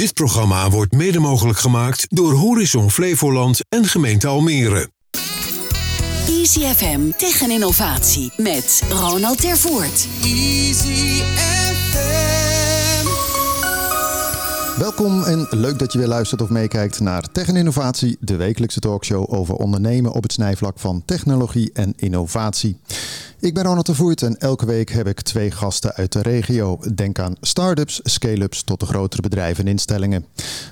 Dit programma wordt mede mogelijk gemaakt door Horizon Flevoland en gemeente Almere. Easy FM Tech en Innovatie met Ronald Tervoort. Easy FM. Welkom en leuk dat je weer luistert of meekijkt naar Tech en Innovatie, de wekelijkse talkshow over ondernemen op het snijvlak van technologie en innovatie. Ik ben Ronald de Voert en elke week heb ik twee gasten uit de regio. Denk aan start-ups, scale-ups tot de grotere bedrijven en instellingen.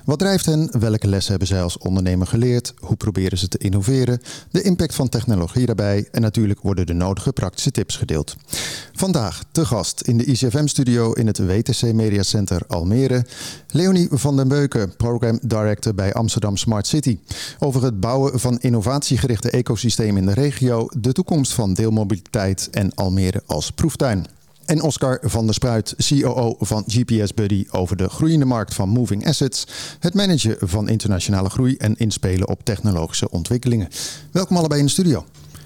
Wat drijft hen? Welke lessen hebben zij als ondernemer geleerd? Hoe proberen ze te innoveren? De impact van technologie daarbij en natuurlijk worden de nodige praktische tips gedeeld. Vandaag te gast in de ICFM-studio in het WTC Media Center Almere. Leonie van den Beuken, Program Director bij Amsterdam Smart City. Over het bouwen van innovatiegerichte ecosystemen in de regio, de toekomst van deelmobiliteit en Almere als proeftuin. En Oscar van der Spruit, COO van GPS Buddy, over de groeiende markt van moving assets, het managen van internationale groei en inspelen op technologische ontwikkelingen. Welkom allebei in de studio.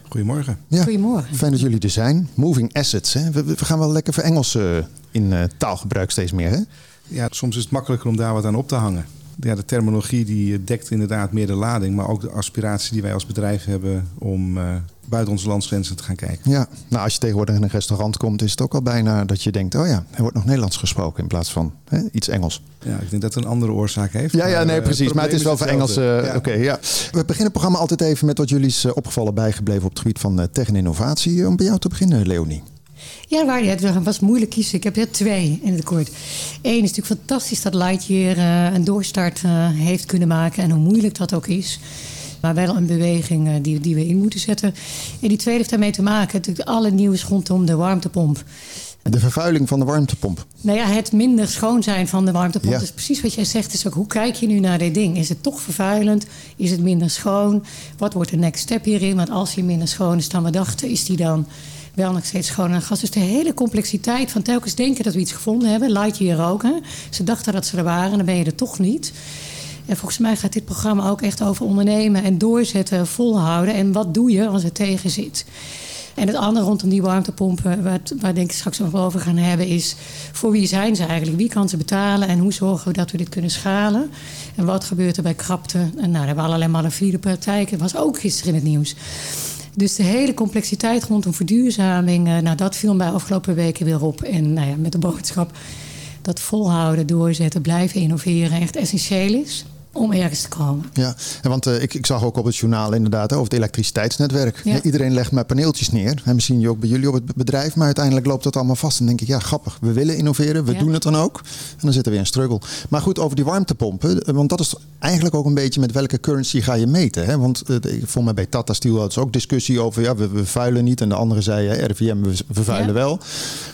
Goedemorgen. Ja, Goedemorgen. Fijn dat jullie er zijn. Moving assets, hè? We, we gaan wel lekker verengelsen in uh, taalgebruik steeds meer. Hè? Ja, soms is het makkelijker om daar wat aan op te hangen. Ja, de terminologie die dekt inderdaad meer de lading, maar ook de aspiratie die wij als bedrijf hebben om uh, buiten onze landsgrenzen te gaan kijken. Ja, nou als je tegenwoordig in een restaurant komt, is het ook al bijna dat je denkt: oh ja, er wordt nog Nederlands gesproken in plaats van hè, iets Engels. Ja, ik denk dat het een andere oorzaak heeft. Ja, ja nee, precies. Maar het is wel voor Engels. Uh, ja. Oké, okay, ja. We beginnen het programma altijd even met wat jullie is opgevallen bijgebleven op het gebied van tech en innovatie. Om bij jou te beginnen, Leonie. Ja, waar, het was moeilijk kiezen. Ik heb er twee in het kort. Eén is natuurlijk fantastisch dat Lightyear uh, een doorstart uh, heeft kunnen maken. En hoe moeilijk dat ook is. Maar wel een beweging uh, die, die we in moeten zetten. En die tweede heeft daarmee te maken. Natuurlijk alle nieuws rondom de warmtepomp. De vervuiling van de warmtepomp. Nou ja, het minder schoon zijn van de warmtepomp. Ja. Dus precies wat jij zegt is ook, hoe kijk je nu naar dit ding? Is het toch vervuilend? Is het minder schoon? Wat wordt de next step hierin? Want als hij minder schoon is dan we dachten, is die dan wel nog steeds schoon en gas. Dus de hele complexiteit van telkens denken dat we iets gevonden hebben. Lightyear ook. Hè? Ze dachten dat ze er waren, dan ben je er toch niet. En volgens mij gaat dit programma ook echt over ondernemen en doorzetten, volhouden. En wat doe je als het tegen zit? En het andere rondom die warmtepompen, waar, waar denk ik straks nog over gaan hebben, is voor wie zijn ze eigenlijk? Wie kan ze betalen en hoe zorgen we dat we dit kunnen schalen? En wat gebeurt er bij krapte? En nou, daar hebben we allerlei malafide praktijken. Dat was ook gisteren in het nieuws. Dus de hele complexiteit rondom verduurzaming, nou, dat viel mij afgelopen weken weer op. En nou ja, met de boodschap dat volhouden, doorzetten, blijven innoveren echt essentieel is om ergens te komen. Ja, en want uh, ik, ik zag ook op het journaal inderdaad over het elektriciteitsnetwerk. Ja. Iedereen legt maar paneeltjes neer. En misschien ook bij jullie op het bedrijf. Maar uiteindelijk loopt dat allemaal vast. En denk ik, ja, grappig. We willen innoveren. We ja. doen het dan ook. En dan zit er weer een struggle. Maar goed, over die warmtepompen. Want dat is eigenlijk ook een beetje met welke currency ga je meten. Hè? Want uh, ik vond mij bij Tata Steel had ook discussie over... ja, we, we vuilen niet. En de andere zei, ja, RVM, we, we vuilen ja. wel.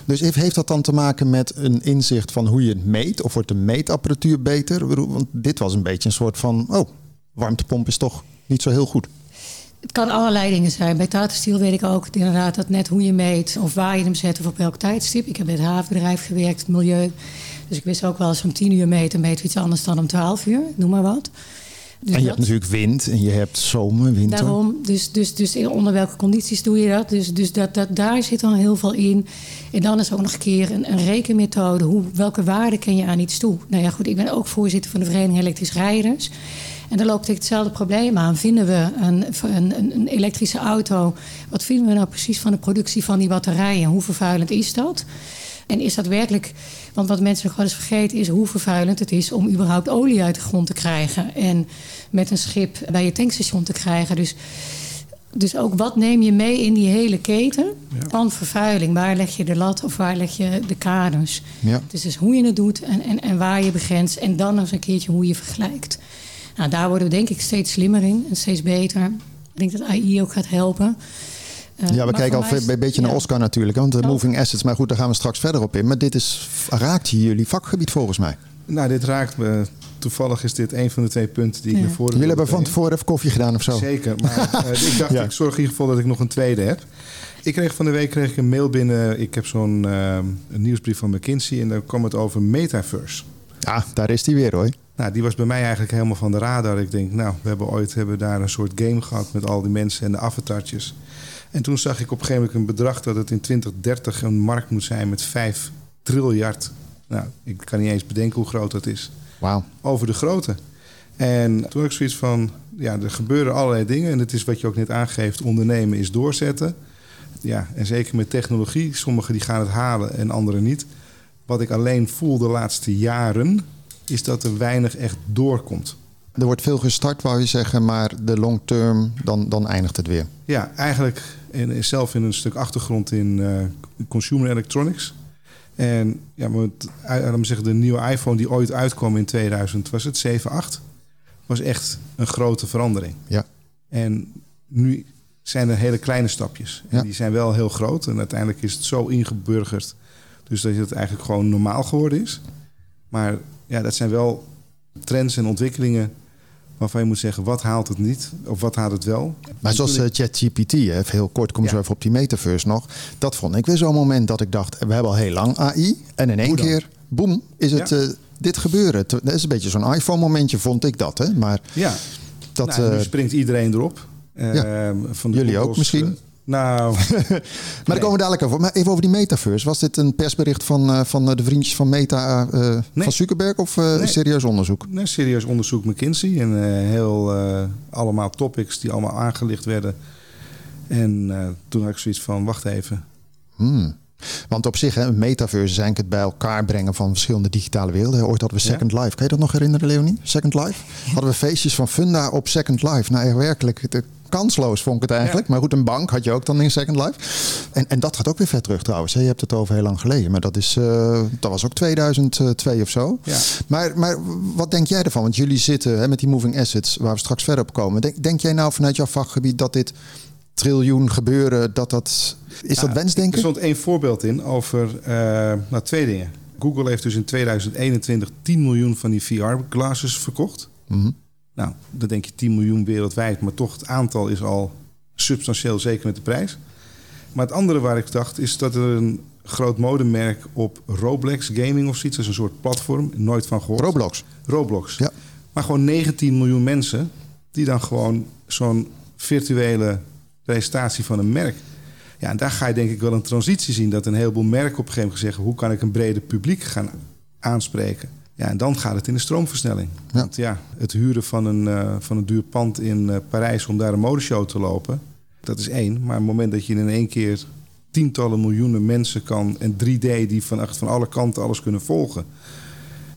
Dus heeft dat dan te maken met een inzicht van hoe je het meet? Of wordt de meetapparatuur beter? Want dit was een beetje een soort van... oh, warmtepomp is toch niet zo heel goed. Het kan allerlei dingen zijn. Bij Tata Steel weet ik ook inderdaad dat net hoe je meet... of waar je hem zet of op welk tijdstip. Ik heb bij het havenbedrijf gewerkt, milieu. Dus ik wist ook wel eens om 10 uur meten... meten we iets anders dan om 12 uur, noem maar wat. Dus en je dat, hebt natuurlijk wind en je hebt zomer, winter. Daarom, dus, dus, dus onder welke condities doe je dat? Dus, dus dat, dat, daar zit dan heel veel in. En dan is ook nog een keer een, een rekenmethode. Hoe, welke waarde ken je aan iets toe? Nou ja, goed, ik ben ook voorzitter van de Vereniging Elektrisch Rijders. En daar loopt hetzelfde probleem aan. Vinden we een, een, een, elektrische auto... wat vinden we nou precies van de productie van die batterijen? Hoe vervuilend is dat? En is dat werkelijk... Want wat mensen nog wel eens vergeten is hoe vervuilend het is... om überhaupt olie uit de grond te krijgen. En met een schip bij je tankstation te krijgen. Dus, dus ook wat neem je mee in die hele keten ja. van vervuiling? Waar leg je de lat of waar leg je de kaders? Ja. Dus, dus hoe je het doet en, en, en waar je begrenst. En dan nog eens een keertje hoe je vergelijkt. Nou, daar worden we denk ik steeds slimmer in en steeds beter. Ik denk dat AI ook gaat helpen. Uh, ja, we kijken al een beetje ja. naar Oscar natuurlijk. Want de moving assets, maar goed, daar gaan we straks verder op in. Maar dit is, raakt hier jullie vakgebied volgens mij. Nou, dit raakt me. Toevallig is dit een van de twee punten die ik Ja. naar voren Jullie wil hebben van tevoren even koffie gedaan of zo. Zeker, maar eh, ik dacht, Ja. ik zorg in ieder geval dat ik nog een tweede heb. Ik kreeg van de week kreeg ik een mail binnen. Ik heb zo'n een nieuwsbrief van McKinsey en daar kwam het over metaverse. Ja, daar is die weer hoor. Nou, die was bij mij eigenlijk helemaal van de radar. Ik denk, nou, we hebben ooit hebben we daar een soort game gehad met al die mensen en de avatartjes. En toen zag ik op een gegeven moment een bedrag dat het in 2030 een markt moet zijn met 5 triljard. Nou, ik kan niet eens bedenken hoe groot dat is. Wauw. over de grootte. En toen had ik zoiets van, ja, er gebeuren allerlei dingen. En het is wat je ook net aangeeft, ondernemen is doorzetten. Ja, en zeker met technologie. Sommigen die gaan het halen en anderen niet. Wat ik alleen voel de laatste jaren, is dat er weinig echt doorkomt. Er wordt veel gestart, wou je zeggen, maar de long term, dan, dan eindigt het weer. Ja, eigenlijk en zelf in een stuk achtergrond in eh, consumer electronics. En ja, laat me zeggen, de nieuwe iPhone die ooit uitkwam in 2000, was het 7, 8, was echt een grote verandering. Ja. En nu zijn er hele kleine stapjes. En Ja. die zijn wel heel groot. En uiteindelijk is het zo ingeburgerd. Dus dat het eigenlijk gewoon normaal geworden is. Maar ja, dat zijn wel trends en ontwikkelingen waarvan je moet zeggen, wat haalt het niet? Of wat haalt het wel? Maar zoals eh, ChatGPT, even heel kort, kom Ja. zo even op die metaverse nog. Dat vond ik weer zo'n moment dat ik dacht, we hebben al heel lang AI. En in één keer, boem, is het Ja. eh, dit gebeuren. Het- Dat is een beetje zo'n iPhone-momentje, vond ik dat. Hè? Maar Ja, dat, nou, nu eh, springt iedereen erop. Eh, van de Jullie ook misschien? Nou, Maar daar komen we dadelijk over. Maar even over die metaverse. Was dit een persbericht van, eh, van eh, de vriendjes van Meta eh, Nee. van Zuckerberg of Nee. serieus onderzoek? nee, serieus onderzoek McKinsey. En heel allemaal topics die allemaal aangelicht werden. En toen had ik zoiets van, wacht even. Hmm. Want op zich, een metaverse is eigenlijk het bij elkaar brengen van verschillende digitale werelden. Ooit hadden we. Second Life. Kan je dat nog herinneren, Leonie? Second Life? Hadden we feestjes van Funda op Second Life. Nou, echt werkelijk. kansloos vond ik het eigenlijk. Ja. Maar goed, een bank had je ook dan in Second Life. En, en dat gaat ook weer ver terug trouwens. Je hebt het over heel lang geleden. Maar dat, is, eh, dat was ook 2002 of zo. Ja. Maar, maar wat denk jij ervan? Want jullie zitten hè, met die moving assets, waar we straks verder op komen. Denk, denk jij nou vanuit jouw vakgebied dat dit triljoen gebeuren, dat dat... Is dat wensdenken? Er stond één voorbeeld in over eh, nou, twee dingen. Google heeft dus in 2021 10 miljoen van die VR-glasses verkocht. Mhm. Nou, dan denk je 10 miljoen wereldwijd, maar toch het aantal is al substantieel, zeker met de prijs. Maar het andere waar ik dacht is dat er een groot modemerk op Roblox Gaming of zoiets, dat is een soort platform, nooit van gehoord. Roblox. Roblox. Ja. Maar gewoon 19 miljoen mensen die dan gewoon zo'n virtuele presentatie van een merk. Ja, en daar ga je denk ik wel een transitie zien. Dat een heleboel merken op een gegeven moment zeggen... hoe kan ik een breder publiek gaan aanspreken? Ja, en dan gaat het in de stroomversnelling. Ja. Want ja, het huren van een, eh, van een duur pand in eh, Parijs... om daar een modeshow te lopen, dat is één. Maar op het moment dat je in één keer tientallen miljoenen mensen kan... en 3D die van, van alle kanten alles kunnen volgen...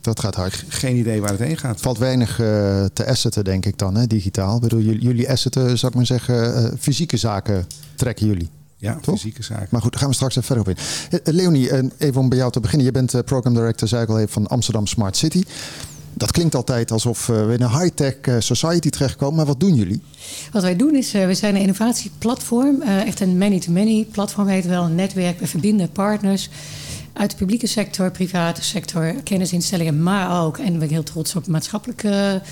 Dat gaat hard. geen idee waar het heen gaat. Valt weinig eh, te assetten, denk ik dan, hè, digitaal. Ik bedoel, jullie, jullie assetten, zou ik maar zeggen, eh, fysieke zaken trekken jullie. Ja, Toch? fysieke zaken. Maar goed, daar gaan we straks even verder op in. Eh, Leonie, even om bij jou te beginnen. Je bent program director, zei ik al even, van Amsterdam Smart City. Dat klinkt altijd alsof we in een high-tech society terechtkomen. Maar wat doen jullie? Wat wij doen is, we zijn een innovatieplatform. eh, echt een many-to-many platform, heet wel een netwerk. We verbinden partners uit de publieke sector, private sector, kennisinstellingen, maar ook, en ben ik heel trots op, maatschappelijke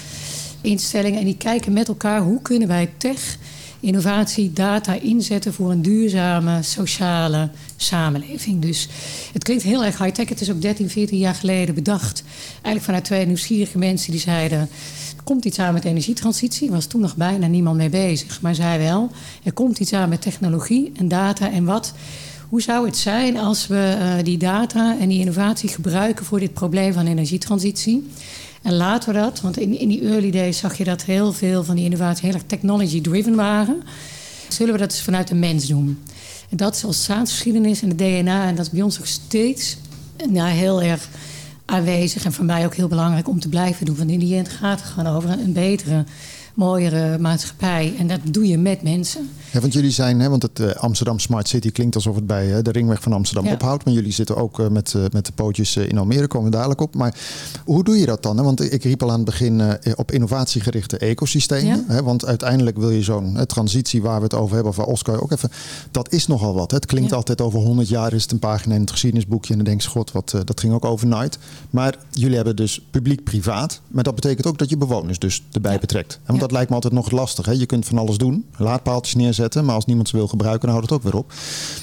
instellingen. En die kijken met elkaar hoe kunnen wij tech, innovatie, data inzetten voor een duurzame, sociale samenleving. Dus het klinkt heel erg high-tech. Het is ook 13, 14 jaar geleden bedacht. Eigenlijk vanuit twee nieuwsgierige mensen die zeiden... er komt iets aan met energietransitie. Er was toen nog bijna niemand mee bezig. Maar zij wel. Er komt iets aan met technologie en data en wat... Hoe zou het zijn als we eh, die data en die innovatie gebruiken voor dit probleem van energietransitie? En laten we dat, want in, in die early days zag je dat heel veel van die innovatie heel erg technology-driven waren. Zullen we dat dus vanuit de mens doen? En dat is als staatsgeschiedenis en het DNA, en dat is bij ons nog steeds ja, heel erg aanwezig. En voor mij ook heel belangrijk om te blijven doen. Want in die end gaat het gewoon over een betere, mooiere maatschappij. En dat doe je met mensen. Ja, want jullie zijn, hè, want het eh, Amsterdam Smart City klinkt alsof het bij eh, de ringweg van Amsterdam Ja. ophoudt. Maar jullie zitten ook eh, met, met de pootjes in Almere, komen we dadelijk op. Maar hoe doe je dat dan? Hè? Want ik riep al aan het begin op innovatiegerichte ecosystemen. Ja. Hè? Want uiteindelijk wil je zo'n transitie waar we het over hebben, of waar Oscar ook even, dat is nogal wat. Hè? Het klinkt Ja. altijd over 100 jaar is het een pagina in het geschiedenisboekje. En dan denk je, god, wat, dat ging ook overnight. Maar jullie hebben dus publiek-privaat. Maar dat betekent ook dat je bewoners dus erbij betrekt. En want. Lijkt me altijd nog lastig. Hè? Je kunt van alles doen, laadpaaltjes neerzetten, maar als niemand ze wil gebruiken, dan houdt het ook weer op.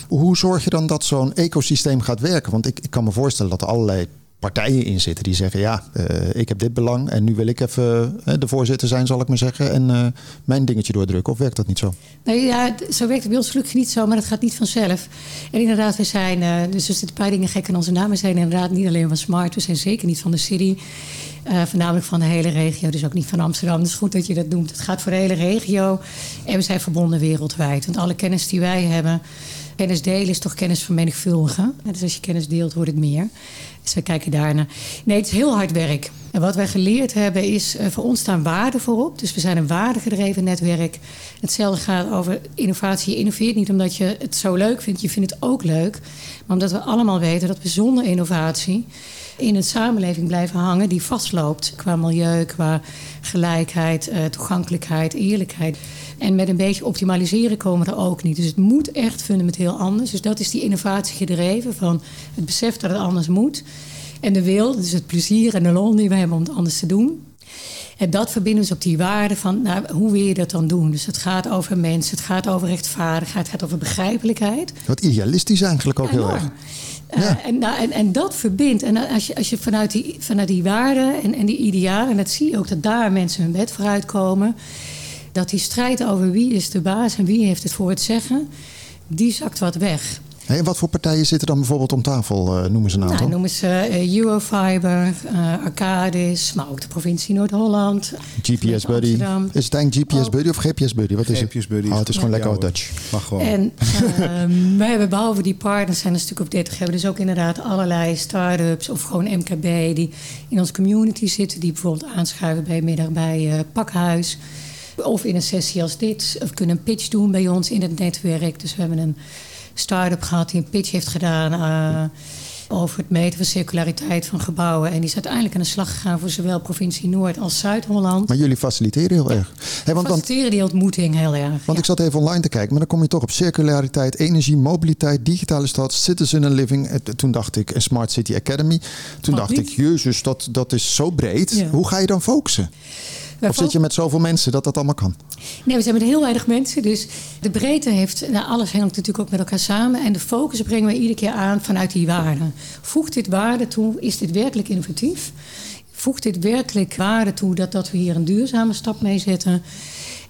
Hoe zorg je dan dat zo'n ecosysteem gaat werken? Want ik, ik kan me voorstellen dat er allerlei partijen in zitten die zeggen: ja, eh, ik heb dit belang en nu wil ik even eh, de voorzitter zijn, zal ik maar zeggen, en eh, mijn dingetje doordrukken. Of werkt dat niet zo? Nee, ja, zo werkt het bij ons gelukkig niet zo, maar dat gaat niet vanzelf. En inderdaad, we zijn, dus er zitten een paar dingen gek aan onze naam. We zijn inderdaad niet alleen van Smart, we zijn zeker niet van de City. Voornamelijk van de hele regio, dus ook niet van Amsterdam. Het is goed dat je dat noemt. Het gaat voor de hele regio en we zijn verbonden wereldwijd. Want alle kennis die wij hebben, kennis delen is toch kennis vermenigvuldigen. Dus als je kennis deelt, wordt het meer. Dus we kijken daarna. Nee, het is heel hard werk. En wat wij geleerd hebben is, uh, voor ons staan waarden voorop. Dus we zijn een waardegedreven netwerk. Hetzelfde gaat over innovatie. Je innoveert niet omdat je het zo leuk vindt. Je vindt het ook leuk. Maar omdat we allemaal weten dat we zonder innovatie in een samenleving blijven hangen die vastloopt qua milieu, qua gelijkheid, uh, toegankelijkheid, eerlijkheid. En met een beetje optimaliseren komen we er ook niet. Dus het moet echt fundamenteel anders. Dus dat is die innovatie gedreven van het besef dat het anders moet. En de wil, dus het plezier en de lol die we hebben om het anders te doen. En dat verbinden we op die waarde van nou, hoe wil je dat dan doen? Dus het gaat over mensen, het gaat over rechtvaardigheid, het gaat over begrijpelijkheid. Wat idealistisch eigenlijk ook heel erg. Uh, en, nou, en, en dat verbindt. En als je, als je vanuit, die, vanuit die waarden en, en die idealen, en dat zie je ook dat daar mensen hun bed vooruit komen, dat die strijd over wie is de baas en wie heeft het voor het zeggen, die zakt wat weg. Hey, wat voor partijen zitten dan bijvoorbeeld om tafel? Uh, noemen ze een aantal? Nou, noemen ze uh, Eurofiber, uh, Arcadis, maar ook de provincie Noord-Holland. GPS Buddy. Amsterdam. Is het eigenlijk GPS Buddy of GPS Buddy? Wat is GPS Buddy. Oh, het is gewoon lekker oud Dutch. Mag gewoon. En ehm, wij hebben behalve die partners, zijn er een stuk of 30, hebben dus ook inderdaad allerlei start-ups of gewoon MKB die in onze community zitten. Die bijvoorbeeld aanschuiven bij middag bij Pakhuis. Of in een sessie als dit. Of kunnen een pitch doen bij ons in het netwerk. Dus we hebben een start-up gehad die een pitch heeft gedaan uh, over het meten van circulariteit van gebouwen. En die is uiteindelijk aan de slag gegaan voor zowel provincie Noord als Zuid-Holland. Maar jullie faciliteren heel erg. Hey, want, faciliteren die ontmoeting heel erg. Want ja. ik zat even online te kijken, maar dan kom je toch op circulariteit, energie, mobiliteit, digitale stad, citizen living. Toen dacht ik, een Smart City Academy. Toen Wat dacht niet? ik, jezus, dat, dat is zo breed. Ja. Hoe ga je dan focussen? Of zit je met zoveel mensen dat dat allemaal kan? Nee, we zijn met heel weinig mensen. Dus de breedte heeft, nou, alles hangt natuurlijk ook met elkaar samen. En de focus brengen we iedere keer aan vanuit die waarden. Voegt dit waarde toe? Is dit werkelijk innovatief? Voegt dit werkelijk waarde toe dat, dat we hier een duurzame stap mee zetten?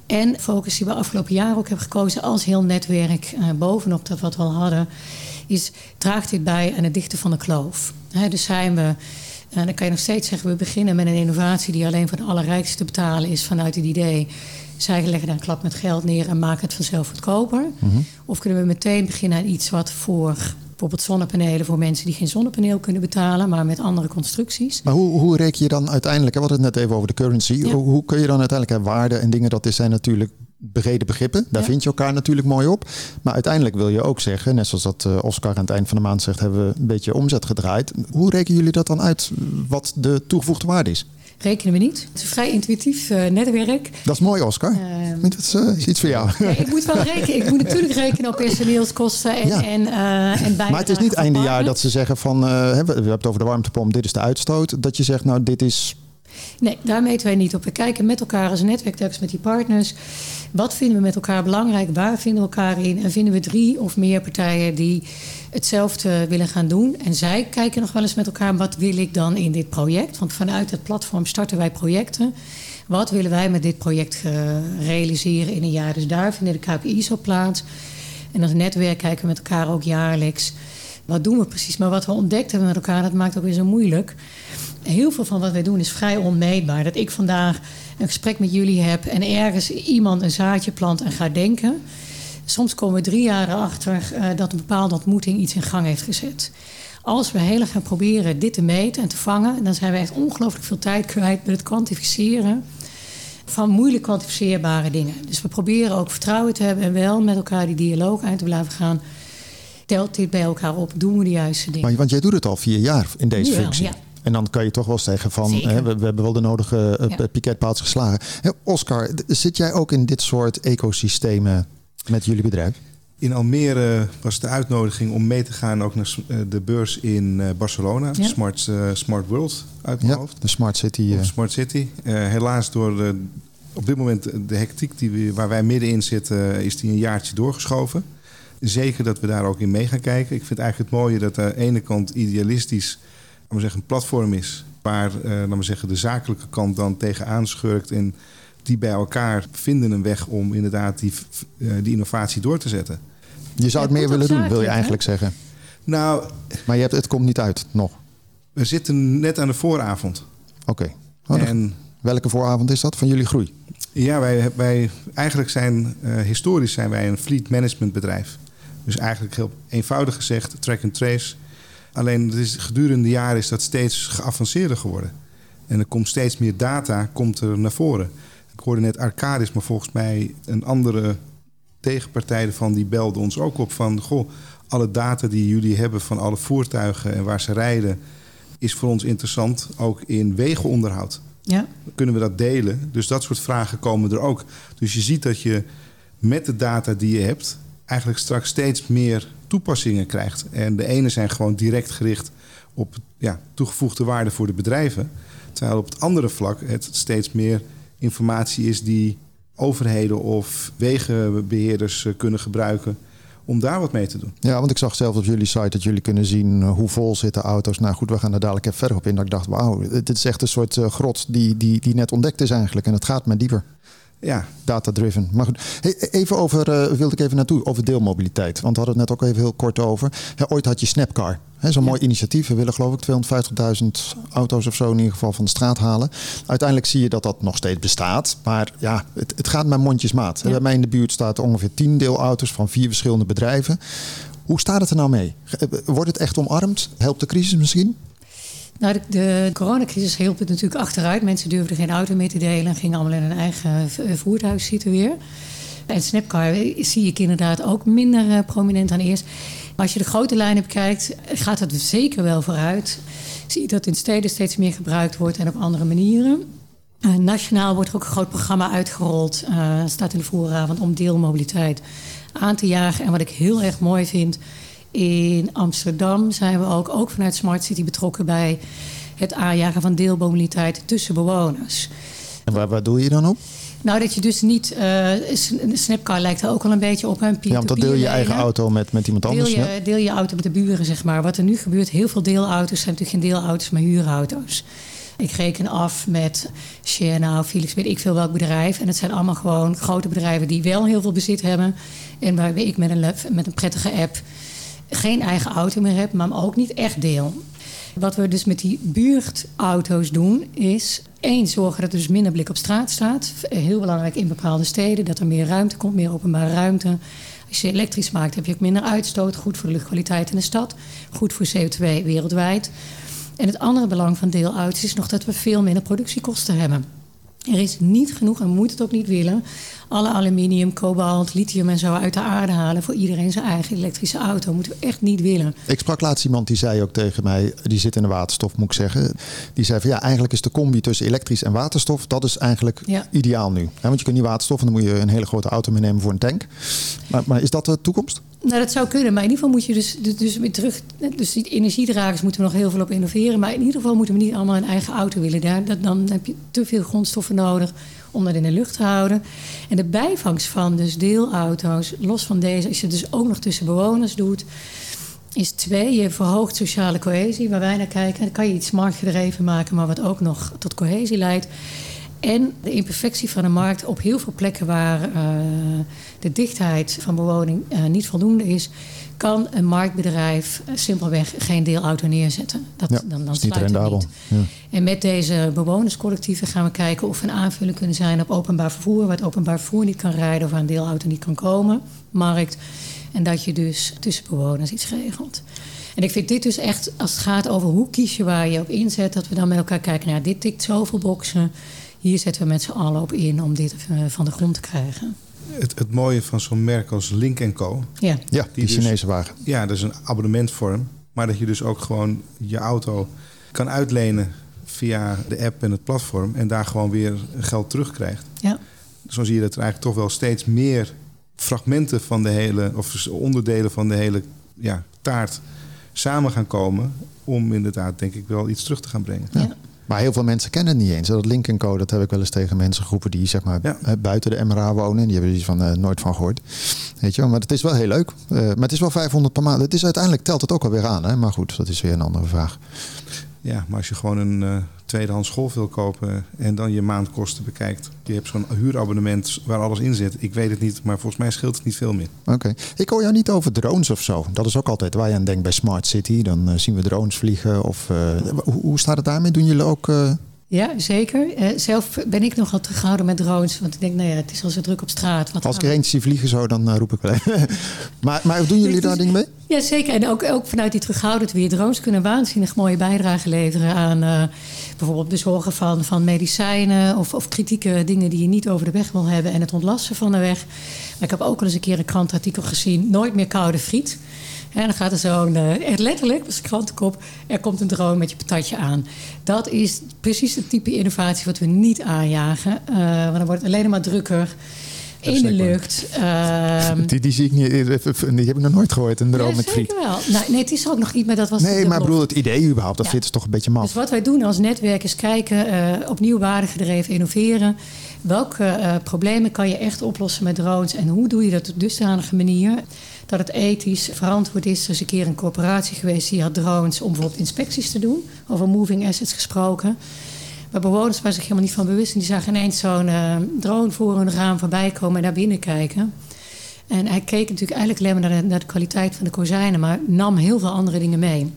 En focus die we afgelopen jaar ook hebben gekozen als heel netwerk, uh, bovenop dat wat we al hadden, is draagt dit bij aan het dichten van de kloof? Dus zijn we. En dan kan je nog steeds zeggen, we beginnen met een innovatie die alleen voor de allerrijkste te betalen is vanuit het idee. Zij leggen daar een klap met geld neer en maken het vanzelf goedkoper. Mhm. Of kunnen we meteen beginnen aan iets wat voor bijvoorbeeld zonnepanelen voor mensen die geen zonnepaneel kunnen betalen, maar met andere constructies. Maar hoe, hoe reken je dan uiteindelijk, we hadden het net even over de currency, Ja. hoe, hoe kun je dan uiteindelijk hè, waarden en dingen, dat is- zijn natuurlijk brede begrippen. Daar Ja. vind je elkaar natuurlijk mooi op. Maar uiteindelijk wil je ook zeggen, net zoals dat eh, Oscar aan het eind van de maand zegt, hebben we een beetje omzet gedraaid. Hoe rekenen jullie dat dan uit, wat de toegevoegde waarde is? Rekenen we niet. Het is een vrij intuïtief eh, netwerk. Dat is mooi, Oscar. Ehm, dat is eh, is iets voor jou. Nee, ik moet wel rekenen. Ik moet natuurlijk rekenen op personeelskosten en, Ja. en, en Maar het is niet einde jaar dat ze zeggen van, we hebben het over de warmtepomp, dit is de uitstoot. Dat je zegt, nou dit is Nee, daar meten wij niet op. We kijken met elkaar als netwerk, met die partners. Wat vinden we met elkaar belangrijk? Waar vinden we elkaar in? En vinden we drie of meer partijen die hetzelfde willen gaan doen? En zij kijken nog wel eens met elkaar, wat wil ik dan in dit project? Want vanuit het platform starten wij projecten. Wat willen wij met dit project realiseren in een jaar? Dus daar vinden de KPI's op plaats. En als netwerk kijken we met elkaar ook jaarlijks. Wat doen we precies? Maar wat we ontdekt hebben met elkaar, dat maakt ook weer zo moeilijk. Heel veel van wat wij doen is vrij onmeetbaar. Dat ik vandaag een gesprek met jullie heb en ergens iemand een zaadje plant en gaat denken. Soms komen we drie jaar erachter eh, dat een bepaalde ontmoeting iets in gang heeft gezet. Als we heel erg gaan proberen dit te meten en te vangen, dan zijn we echt ongelooflijk veel tijd kwijt met het kwantificeren van moeilijk kwantificeerbare dingen. Dus we proberen ook vertrouwen te hebben en wel met elkaar die dialoog uit te blijven gaan. Telt dit bij elkaar op? Doen we de juiste dingen? Maar, want jij doet het al vier jaar in deze Nu wel, functie. ja. En dan kan je toch wel zeggen van, hè, we, we hebben wel de nodige uh, Ja. piketpaaltjes geslagen. Hè, Oscar, zit jij ook in dit soort ecosystemen met jullie bedrijf? In Almere was de uitnodiging om mee te gaan ook naar eh, de beurs in eh, Barcelona. Ja. Smart, eh, Smart World uit mijn Ja, hoofd. de Smart City. eh, Of Smart City. Eh, helaas door de, op dit moment de hectiek die we, waar wij middenin zitten, is die een jaartje doorgeschoven. Zeker dat we daar ook in mee gaan kijken. Ik vind eigenlijk het mooie dat aan de ene kant idealistisch laten we zeggen, een platform is waar eh, laten we zeggen, de zakelijke kant dan tegenaan schurkt. En die bij elkaar vinden een weg om inderdaad die, eh, die innovatie door te zetten. je zou Ja, het meer willen doen, wil je hè? eigenlijk zeggen. Nou, Maar je hebt, het komt niet uit, nog. we zitten net aan de vooravond. Oké. Oh, en Welke vooravond is dat van jullie groei? ja, wij, wij eigenlijk zijn eh, historisch zijn wij een fleet management bedrijf. Dus eigenlijk heel eenvoudig gezegd, track and trace. Alleen het is, gedurende de jaren is dat steeds geavanceerder geworden. En er komt steeds meer data komt er naar voren. Ik hoorde net Arcadis, maar volgens mij een andere tegenpartij ervan die belde ons ook op van... goh, alle data die jullie hebben van alle voertuigen en waar ze rijden... is voor ons interessant, ook in wegenonderhoud. Ja. Kunnen we dat delen? Dus dat soort vragen komen er ook. Dus je ziet dat je met de data die je hebt... eigenlijk straks steeds meer toepassingen krijgt. En de ene zijn gewoon direct gericht op ja, toegevoegde waarde voor de bedrijven... terwijl op het andere vlak het steeds meer informatie is... die overheden of wegenbeheerders eh, kunnen gebruiken... om daar wat mee te doen. Ja, want ik zag zelf op jullie site dat jullie kunnen zien eh, hoe vol zitten auto's. Nou goed, we gaan er dadelijk even verder op in. Dat ik dacht, wauw, dit is echt een soort eh, grot die, die, die net ontdekt is eigenlijk. En het gaat maar dieper. Ja, Data-driven. Maar goed, even over, eh wilde ik even naartoe, over deelmobiliteit. Want we hadden het net ook even heel kort over. Ooit had je Snapcar. Zo'n Ja. mooi initiatief. We willen geloof ik 250.000 auto's of zo in ieder geval van de straat halen. Uiteindelijk zie je dat dat nog steeds bestaat. Maar ja, het, het gaat maar mondjesmaat. Ja. Bij mij in de buurt staat ongeveer 10 deelauto's van vier verschillende bedrijven. Hoe staat het er nou mee? Wordt het echt omarmd? Helpt de crisis misschien? Nou, de, coronacrisis hielp het natuurlijk achteruit. Mensen durfden geen auto meer te delen en gingen allemaal in hun eigen v- voertuig zitten weer. En Snapcar zie ik inderdaad ook minder eh, prominent dan eerst. Als je de grote lijnen bekijkt, gaat het zeker wel vooruit. Zie je dat in steden steeds meer gebruikt wordt en op andere manieren. Eh, nationaal wordt er ook een groot programma uitgerold, eh, staat in de vooravond, om deelmobiliteit aan te jagen. En wat ik heel erg mooi vind, in Amsterdam zijn we ook, ook vanuit Smart City betrokken bij het aanjagen van deelmobiliteit tussen bewoners. En waar, waar doe je dan op? Nou, dat je dus niet. eh, een Snapcar lijkt er ook al een beetje op. Een Ja, want dan deel je je eigen auto met, met iemand Deel anders. je, ja. deel je auto met de buren, zeg maar. Wat er nu gebeurt, heel veel deelauto's zijn natuurlijk geen deelauto's, maar huurauto's. Ik reken af met Share Now, Felix, weet ik veel welk bedrijf. En het zijn allemaal gewoon grote bedrijven die wel heel veel bezit hebben. En waarbij ik met een, met een prettige app geen eigen auto meer heb, maar ook niet echt deel. Wat we dus met die buurtauto's doen, is één zorgen dat er dus minder blik op straat staat. Heel belangrijk in bepaalde steden, dat er meer ruimte komt, meer openbare ruimte. Als je elektrisch maakt, heb je ook minder uitstoot. Goed voor de luchtkwaliteit in de stad. Goed voor CO2 wereldwijd. En het andere belang van deelauto's is nog dat we veel minder productiekosten hebben. Er is niet genoeg, en we moeten het ook niet willen, alle aluminium, kobalt, lithium en zo uit de aarde halen voor iedereen zijn eigen elektrische auto. Moeten we echt niet willen. Ik sprak laatst iemand die zei ook tegen mij, die zit in de waterstof moet ik zeggen. Die zei van ja, eigenlijk is de combi tussen elektrisch en waterstof, dat is eigenlijk Ja. ideaal nu. Want je kunt niet waterstof en dan moet je een hele grote auto meenemen voor een tank. Maar, maar is dat de toekomst? Nou, dat zou kunnen, maar in ieder geval moet je dus, dus, dus weer terug. Dus die energiedragers moeten we nog heel veel op innoveren. Maar in ieder geval moeten we niet allemaal een eigen auto willen. Daar, dat, dan heb je te veel grondstoffen nodig om dat in de lucht te houden. En de bijvangst van dus deelauto's, los van deze, als je het dus ook nog tussen bewoners doet, is twee, je verhoogt sociale cohesie, waar wij naar kijken. Dan kan je iets smart gedreven maken, maar wat ook nog tot cohesie leidt. En de imperfectie van de markt op heel veel plekken waar eh, de dichtheid van bewoning eh, niet voldoende is, kan een marktbedrijf eh, simpelweg geen deelauto neerzetten. Dat, Ja, dan, dan is niet sluit het rendabel. niet. Ja. En met deze bewonerscollectieven gaan we kijken of we een aanvulling kunnen zijn op openbaar vervoer. Waar het openbaar vervoer niet kan rijden of waar een deelauto niet kan komen. Markt. En dat je dus tussen bewoners iets regelt. En ik vind dit dus echt, als het gaat over hoe kies je waar je op inzet, dat we dan met elkaar kijken naar dit tikt zoveel boxen. Hier zetten we met z'n allen op in om dit eh, van de grond te krijgen. Het, het mooie van zo'n merk als Link Co. Ja, Ja, die, Die dus- Chinese wagen. Ja, dat is een abonnementvorm. Maar dat je dus ook gewoon je auto kan uitlenen via de app en het platform. En daar gewoon weer geld terugkrijgt. ja. Zo zie je dat er eigenlijk toch wel steeds meer fragmenten van de hele, of onderdelen van de hele ja, taart samen gaan komen. Om inderdaad, denk ik, wel iets terug te gaan brengen. ja. Maar heel veel mensen kennen het niet eens. Dat Link Co, dat heb ik wel eens tegen mensen groepen die zeg maar Ja. eh, buiten de MRA wonen. Die hebben er iets van eh, nooit van gehoord. Weet je wel, maar het is wel heel leuk. Eh, maar het is wel 500 per maand. Het is uiteindelijk telt het ook alweer aan. Hè? Maar goed, dat is weer een andere vraag. Ja, maar als je gewoon een eh, tweedehands golf wil kopen en dan je maandkosten bekijkt. Je hebt zo'n huurabonnement waar alles in zit. Ik weet het niet, maar volgens mij scheelt het niet veel meer. Oké. Ik hoor jou niet over drones of zo. Dat is ook altijd waar je aan denkt bij Smart City. Dan eh, zien we drones vliegen. Of, eh, hoe, hoe staat het daarmee? Doen jullie ook... eh, Ja, zeker. Uh, zelf ben ik nogal teruggehouden met drones. Want ik denk, nou ja, het is al zo druk op straat. Wat Als ik er eentje zie vliegen zo, dan uh, roep ik wel even. maar, maar doen jullie daar dingen mee? Ja, zeker. En ook, ook vanuit die terughoudend weer. Drones kunnen waanzinnig mooie bijdrage leveren aan uh, bijvoorbeeld bezorgen van, van medicijnen of, of kritieke dingen die je niet over de weg wil hebben en het ontlasten van de weg. Maar ik heb ook al eens een keer een krantartikel gezien: nooit meer koude friet. En dan gaat er zo'n, uh, letterlijk, dat is krantenkop, er komt een drone met je patatje aan. Dat is precies het type innovatie wat we niet aanjagen. Uh, want dan wordt het alleen maar drukker in de lucht. Uh, die, die, zie ik niet, die heb ik nog nooit gehoord, een ja, met friet. wel. Nou, nee, het is ook nog niet, maar dat was Nee, maar ik bedoel, het idee überhaupt, dat ja. vindt toch een beetje maf. Dus wat wij doen als netwerk is kijken, uh, opnieuw waardegedreven innoveren. Welke uh, problemen kan je echt oplossen met drones en hoe doe je dat op dusdanige manier dat het ethisch verantwoord is. Er is een keer een corporatie geweest die had drones om bijvoorbeeld inspecties te doen. Over moving assets gesproken. Maar bewoners waren zich helemaal niet van bewust. En die zagen ineens zo'n uh, drone voor hun raam voorbij komen en naar binnen kijken. En hij keek natuurlijk eigenlijk alleen maar naar de, naar de kwaliteit van de kozijnen, maar nam heel veel andere dingen mee.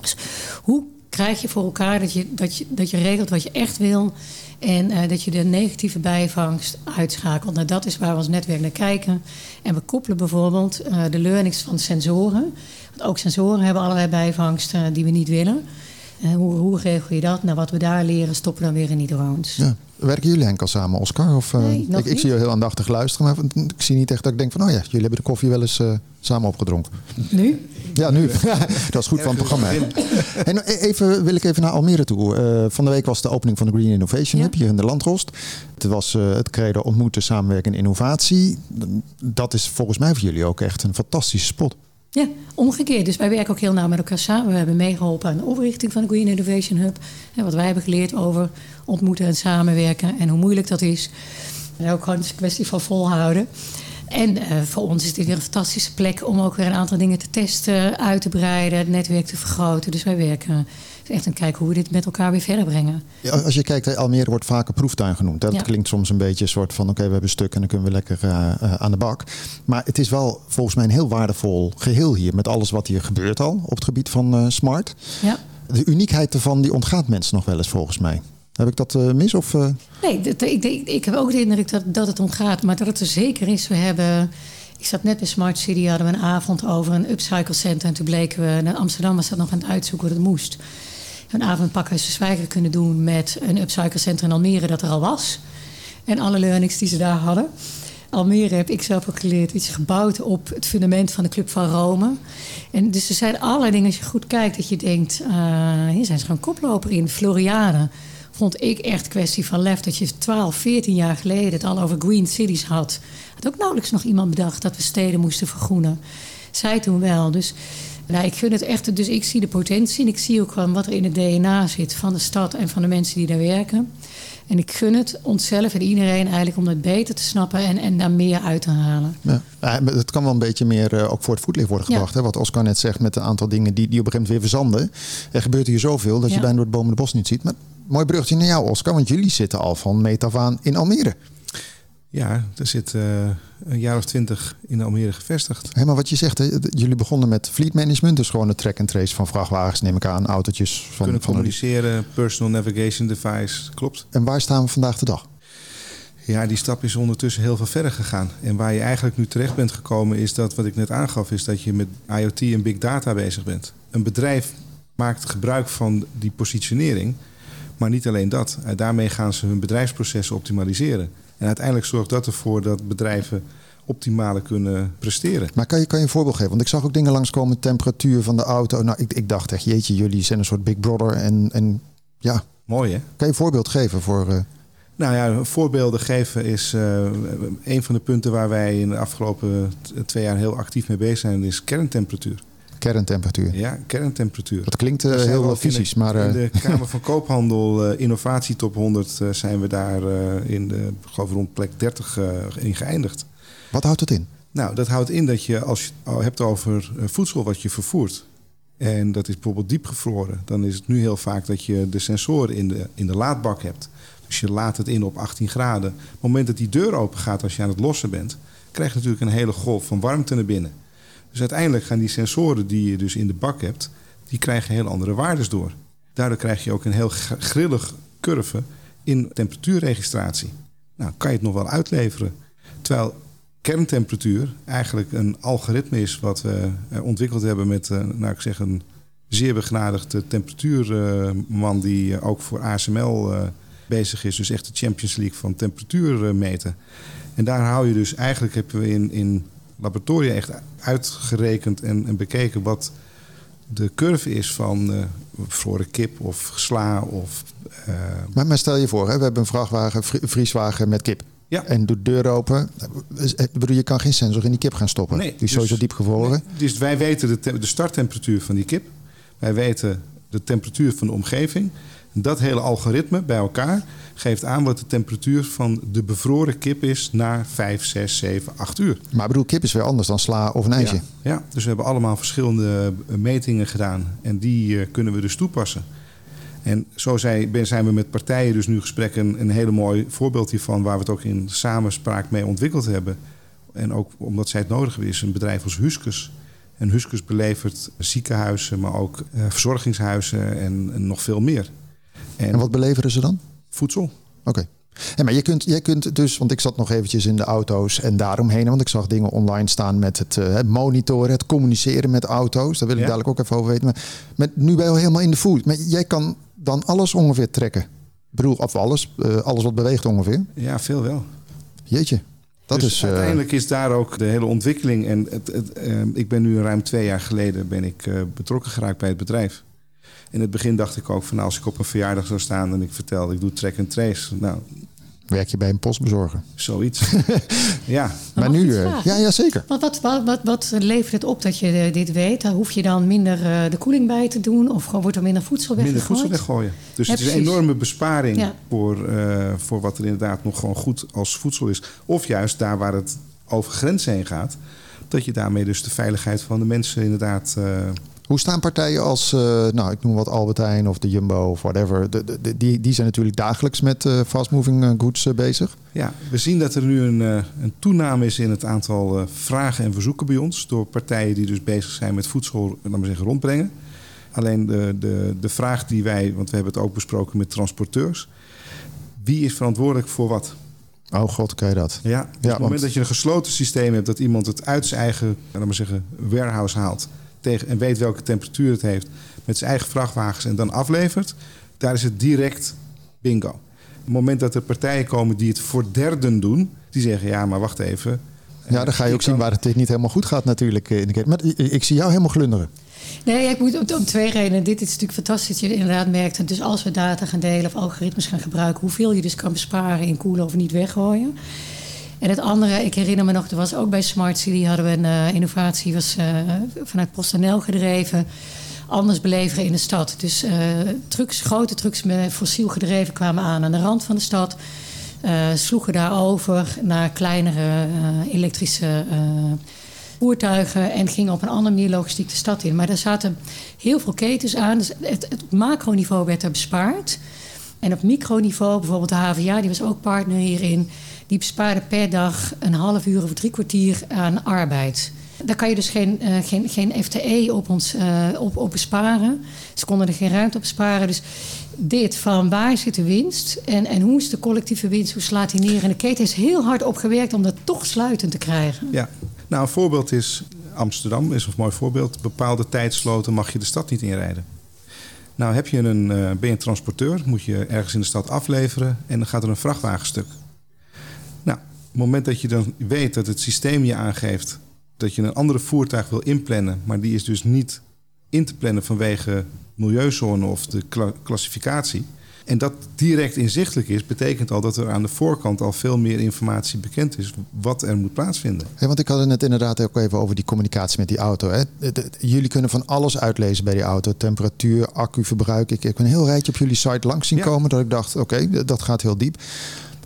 Dus hoe krijg je voor elkaar dat je, dat je, dat je regelt wat je echt wil en uh, dat je de negatieve bijvangst uitschakelt. Nou, dat is waar we als netwerk naar kijken. En we koppelen bijvoorbeeld uh, de learnings van sensoren. Want ook sensoren hebben allerlei bijvangsten die we niet willen. Hoe, hoe, regel je dat? Nou, wat we daar leren, stoppen dan weer in die drones. Ja. Werken jullie enkel samen, Oscar? Of, nee, ik, ik, zie je heel aandachtig luisteren, maar ik zie niet echt dat ik denk van... oh ja, jullie hebben de koffie wel eens uh, samen opgedronken. Nu? Ja, nu. dat is goed van het programma. En e-, even, wil ik even naar Almere toe. Uh, van de week was de opening van de Green Innovation Hub ja. hier in de Landrost. Het was uh, het credo ontmoeten, samenwerken en innovatie. Dat is volgens mij voor jullie ook echt een fantastische spot. Ja, omgekeerd. Dus wij werken ook heel nauw met elkaar samen. We hebben meegeholpen aan de oprichting van de Green Innovation Hub. En wat wij hebben geleerd over ontmoeten en samenwerken en hoe moeilijk dat is. En ook gewoon een kwestie van volhouden. En uh, voor ons is dit weer een fantastische plek om ook weer een aantal dingen te testen, uit te breiden, het netwerk te vergroten. Dus wij werken echt aan kijken hoe we dit met elkaar weer verder brengen. Ja, als je kijkt, Almere wordt vaak een proeftuin genoemd. Dat ja. klinkt soms een beetje een soort van oké, okay, we hebben een stuk en dan kunnen we lekker uh, uh, aan de bak. Maar het is wel volgens mij een heel waardevol geheel hier met alles wat hier gebeurt al op het gebied van uh, smart. Ja. De uniekheid ervan die ontgaat mensen nog wel eens volgens mij. Heb ik dat mis? Of. Nee, ik, ik, ik, heb ook de indruk dat, dat het ontgaat, maar dat het er zeker is. We hebben, ik zat net bij Smart City, hadden we een avond over een upcycle center. En toen bleken we, in Amsterdam was dat nog aan het uitzoeken hoe dat moest. Een avond pakhuis de zwijger kunnen doen met een upcycle center in Almere dat er al was. En alle learnings die ze daar hadden. Almere heb ik zelf ook geleerd. iets gebouwd op het fundament van de Club van Rome. En dus er zijn allerlei dingen als je goed kijkt dat je denkt... Uh, hier zijn ze gewoon koploper in. Floriade vond ik echt kwestie van lef. Dat je 12, 14 jaar geleden het al over green cities had. Had ook nauwelijks nog iemand bedacht dat we steden moesten vergroenen. Zij toen wel. Dus nou, ik gun het echt. Dus ik zie de potentie. En ik zie ook gewoon wat er in het DNA zit van de stad en van de mensen die daar werken. En ik gun het onszelf en iedereen eigenlijk om dat beter te snappen en, en daar meer uit te halen. Ja, het kan wel een beetje meer uh, ook voor het voetlicht worden gebracht. Ja. Hè? Wat Oscar net zegt met een aantal dingen die, die op een gegeven moment weer verzanden. Er gebeurt hier zoveel dat ja. je bijna door het bomen de bos niet ziet. Maar mooi bruggetje naar jou, Oscar, want jullie zitten al van meet af aan in Almere. Ja, er zit uh, een jaar of twintig in Almere gevestigd. Hey, maar wat je zegt, hè, jullie begonnen met fleet management, dus gewoon de track and trace van vrachtwagens, neem ik aan, autootjes. Van, Kunnen van communiceren, personal navigation device, klopt. En waar staan we vandaag de dag? Ja, die stap is ondertussen heel veel verder gegaan. En waar je eigenlijk nu terecht bent gekomen, is dat wat ik net aangaf, is dat je met IoT en big data bezig bent. Een bedrijf maakt gebruik van die positionering. Maar niet alleen dat. Daarmee gaan ze hun bedrijfsprocessen optimaliseren. En uiteindelijk zorgt dat ervoor dat bedrijven optimale kunnen presteren. Maar kan je, kan je een voorbeeld geven? Want ik zag ook dingen langskomen, temperatuur van de auto. Nou, ik, ik dacht echt, jeetje, jullie zijn een soort big brother. En, en ja. Mooi hè? Kan je een voorbeeld geven voor... Uh... Nou ja, voorbeelden geven is uh, een van de punten waar wij in de afgelopen twee jaar heel actief mee bezig zijn, is kerntemperatuur. Kerntemperatuur. Ja, kerntemperatuur. Dat klinkt uh, heel fysisch, maar... In de Kamer van Koophandel uh, Innovatietop 100 zijn we daar in de, geloof rond plek 30 in geëindigd. Wat houdt dat in? Nou, dat houdt in dat je als je het hebt over voedsel wat je vervoert... en dat is bijvoorbeeld diepgevroren... dan is het nu heel vaak dat je de sensoren in de, in de laadbak hebt. Dus je laat het in op 18 graden. Op het moment dat die deur open gaat als je aan het lossen bent... krijg je natuurlijk een hele golf van warmte naar binnen... Dus uiteindelijk gaan die sensoren die je dus in de bak hebt, die krijgen heel andere waardes door. Daardoor krijg je ook een heel grillig curve in temperatuurregistratie. Nou, kan je het nog wel uitleveren. Terwijl kerntemperatuur eigenlijk een algoritme is wat we eh, ontwikkeld hebben met, uh, nou ik zeg, een zeer begnadigde temperatuurman die ook voor ASML bezig is. Dus echt de Champions League van temperatuur meten. En daar hou je dus, eigenlijk hebben we in, in laboratoria echt uitgerekend en, en bekeken wat de curve is van uh, bevroren kip of sla. Of, uh... maar, maar, stel je voor, hè, we hebben een vrachtwagen, vrieswagen met kip. Ja. En doet de deur open. bedoel, je kan geen sensor in die kip gaan stoppen. Nee, die is sowieso dus- diep gevroren. dus wij weten de, de starttemperatuur van die kip. Wij weten de temperatuur van de omgeving. Dat hele algoritme bij elkaar geeft aan wat de temperatuur van de bevroren kip is na 5, 6, 7, 8 uur. Maar ik bedoel, kip is weer anders dan sla of een ijsje. Ja, ja dus we hebben allemaal verschillende eh, metingen gedaan en die uh, kunnen we dus toepassen. En zo zijn we met partijen dus nu gesprekken een, hele mooi voorbeeld hiervan, waar we het ook in samenspraak mee ontwikkeld hebben. En ook omdat zij het nodig is, een bedrijf als Huskus. En Huskus belevert ziekenhuizen, maar ook uh, verzorgingshuizen en, en nog veel meer. En, wat beleveren ze dan? Voedsel. Oké. Ja, maar je kunt, je kunt dus, want ik zat nog eventjes in de auto's en daaromheen, want ik zag dingen online staan met het, uh, het monitoren, het communiceren met auto's. Daar wil ik dadelijk ook even over weten. Maar met, nu ben je helemaal in de food. Maar jij kan dan alles ongeveer trekken. Ik bedoel, of alles, uh, alles wat beweegt ongeveer. Ja, veel wel. Jeetje. Dat dus is, uh... uiteindelijk is daar ook de hele ontwikkeling. En het, het, ik ben nu ruim twee jaar geleden ben ik betrokken geraakt bij het bedrijf. In het begin dacht ik ook van nou, als ik op een verjaardag zou staan en ik vertelde ik doe track and trace. Nou, Werk je bij een postbezorger? Zoiets. ja. Maar, nu, uh, ja, ja, zeker. Wat, wat, wat, wat, wat levert het op dat je uh, dit weet? Daar hoef je dan minder uh, de koeling bij te doen? Of wordt er minder voedsel weggegooid? Minder voedsel weggooien. Dus ja, het is een enorme besparing ja. voor, voor wat er inderdaad nog gewoon goed als voedsel is. Of juist daar waar het over grenzen heen gaat. Dat je daarmee dus de veiligheid van de mensen inderdaad hoe staan partijen als, uh, nou, ik noem wat Albertijn of de Jumbo of whatever, de, de, die, die zijn natuurlijk dagelijks met uh, fast-moving eh, goods bezig. Ja, we zien dat er nu een, een toename is in het aantal vragen en verzoeken bij ons door partijen die dus bezig zijn met voedsel, laten we zeggen, rondbrengen. Alleen de, de, de vraag die wij, want we hebben het ook besproken met transporteurs, wie is verantwoordelijk voor wat? Oh god, kan je dat? Ja, dus op het moment dat je een gesloten systeem hebt, dat iemand het uit zijn eigen, laten we zeggen, warehouse haalt tegen, en weet welke temperatuur het heeft met zijn eigen vrachtwagens en dan aflevert, daar is het direct bingo. Op het moment dat er partijen komen die het voor derden doen, die zeggen ja, maar wacht even. Ja, dan ga je ook zien waar het niet helemaal goed gaat natuurlijk. Eh, maar ik zie jou helemaal glunderen. Nee, ik moet om twee redenen. Dit is natuurlijk fantastisch dat je inderdaad merkt. Dus als we data gaan delen of algoritmes gaan gebruiken, hoeveel je dus kan besparen in koelen of niet weggooien. En het andere, ik herinner me nog, er was ook bij Smart City hadden we een uh, innovatie, was uh, vanuit PostNL gedreven. Anders beleveren in de stad. Dus uh, trucks, grote trucks met fossiel gedreven kwamen aan aan de rand van de stad. sloegen daarover naar kleinere elektrische voertuigen en gingen op een andere manier logistiek de stad in. Maar daar zaten heel veel ketens aan. Dus het, het macroniveau werd er bespaard. En op microniveau, bijvoorbeeld de HVA, die was ook partner hierin die bespaarden per dag een half uur of drie kwartier aan arbeid. Daar kan je dus geen, uh, geen, geen FTE op, ons, uh, op, op besparen. Ze konden er geen ruimte op besparen. Dus dit van waar zit de winst en, en hoe is de collectieve winst, hoe slaat die neer? En de keten is heel hard opgewerkt om dat toch sluitend te krijgen. Ja, nou een voorbeeld is Amsterdam, is een mooi voorbeeld. Bepaalde tijdsloten mag je de stad niet inrijden. Nou heb je een, uh, ben je een transporteur, moet je ergens in de stad afleveren en dan gaat er een vrachtwagenstuk het moment dat je dan weet dat het systeem je aangeeft dat je een andere voertuig wil inplannen, maar die is dus niet in te plannen vanwege milieuzone of de klassificatie. En dat direct inzichtelijk is, betekent al dat er aan de voorkant al veel meer informatie bekend is wat er moet plaatsvinden. Want ik had het net inderdaad ook even over die communicatie met die auto. Hè. jullie kunnen van alles uitlezen bij die auto. Temperatuur, accuverbruik. Ik heb een heel rijtje op jullie site langs zien komen dat ik dacht, oké, dat gaat heel diep.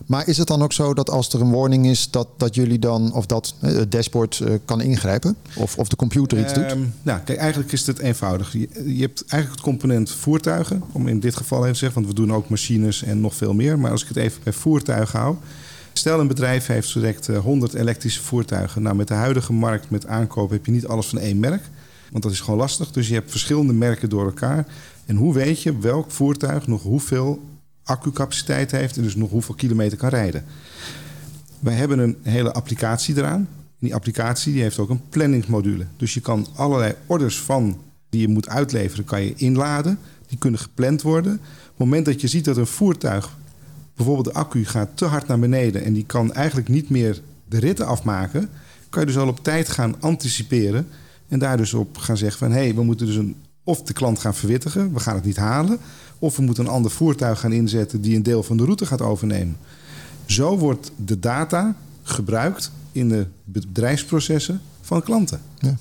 Maar is het dan ook zo dat als er een warning is, dat, dat jullie dan, of dat eh, dashboard uh, kan ingrijpen? Of, of de computer iets doet? Um, nou, kijk, eigenlijk is het eenvoudig. Je, je, hebt eigenlijk het component voertuigen, om in dit geval even te zeggen, want we doen ook machines en nog veel meer. Maar als ik het even bij voertuigen hou. Stel een bedrijf heeft direct 100 elektrische voertuigen. Nou, met de huidige markt met aankoop heb je niet alles van één merk. Want dat is gewoon lastig. Dus je hebt verschillende merken door elkaar. En hoe weet je welk voertuig nog hoeveel accucapaciteit heeft en dus nog hoeveel kilometer kan rijden. Wij hebben een hele applicatie eraan. Die applicatie die heeft ook een planningsmodule. Dus je kan allerlei orders van die je moet uitleveren, kan je inladen. Die kunnen gepland worden. Op het moment dat je ziet dat een voertuig, bijvoorbeeld de accu, gaat te hard naar beneden en die kan eigenlijk niet meer de ritten afmaken, kan je dus al op tijd gaan anticiperen. En daar dus op gaan zeggen van hé, hey, we moeten dus een, of de klant gaan verwittigen, we gaan het niet halen. Of we moeten een ander voertuig gaan inzetten die een deel van de route gaat overnemen. Zo wordt de data gebruikt in de bedrijfsprocessen van klanten. Ja.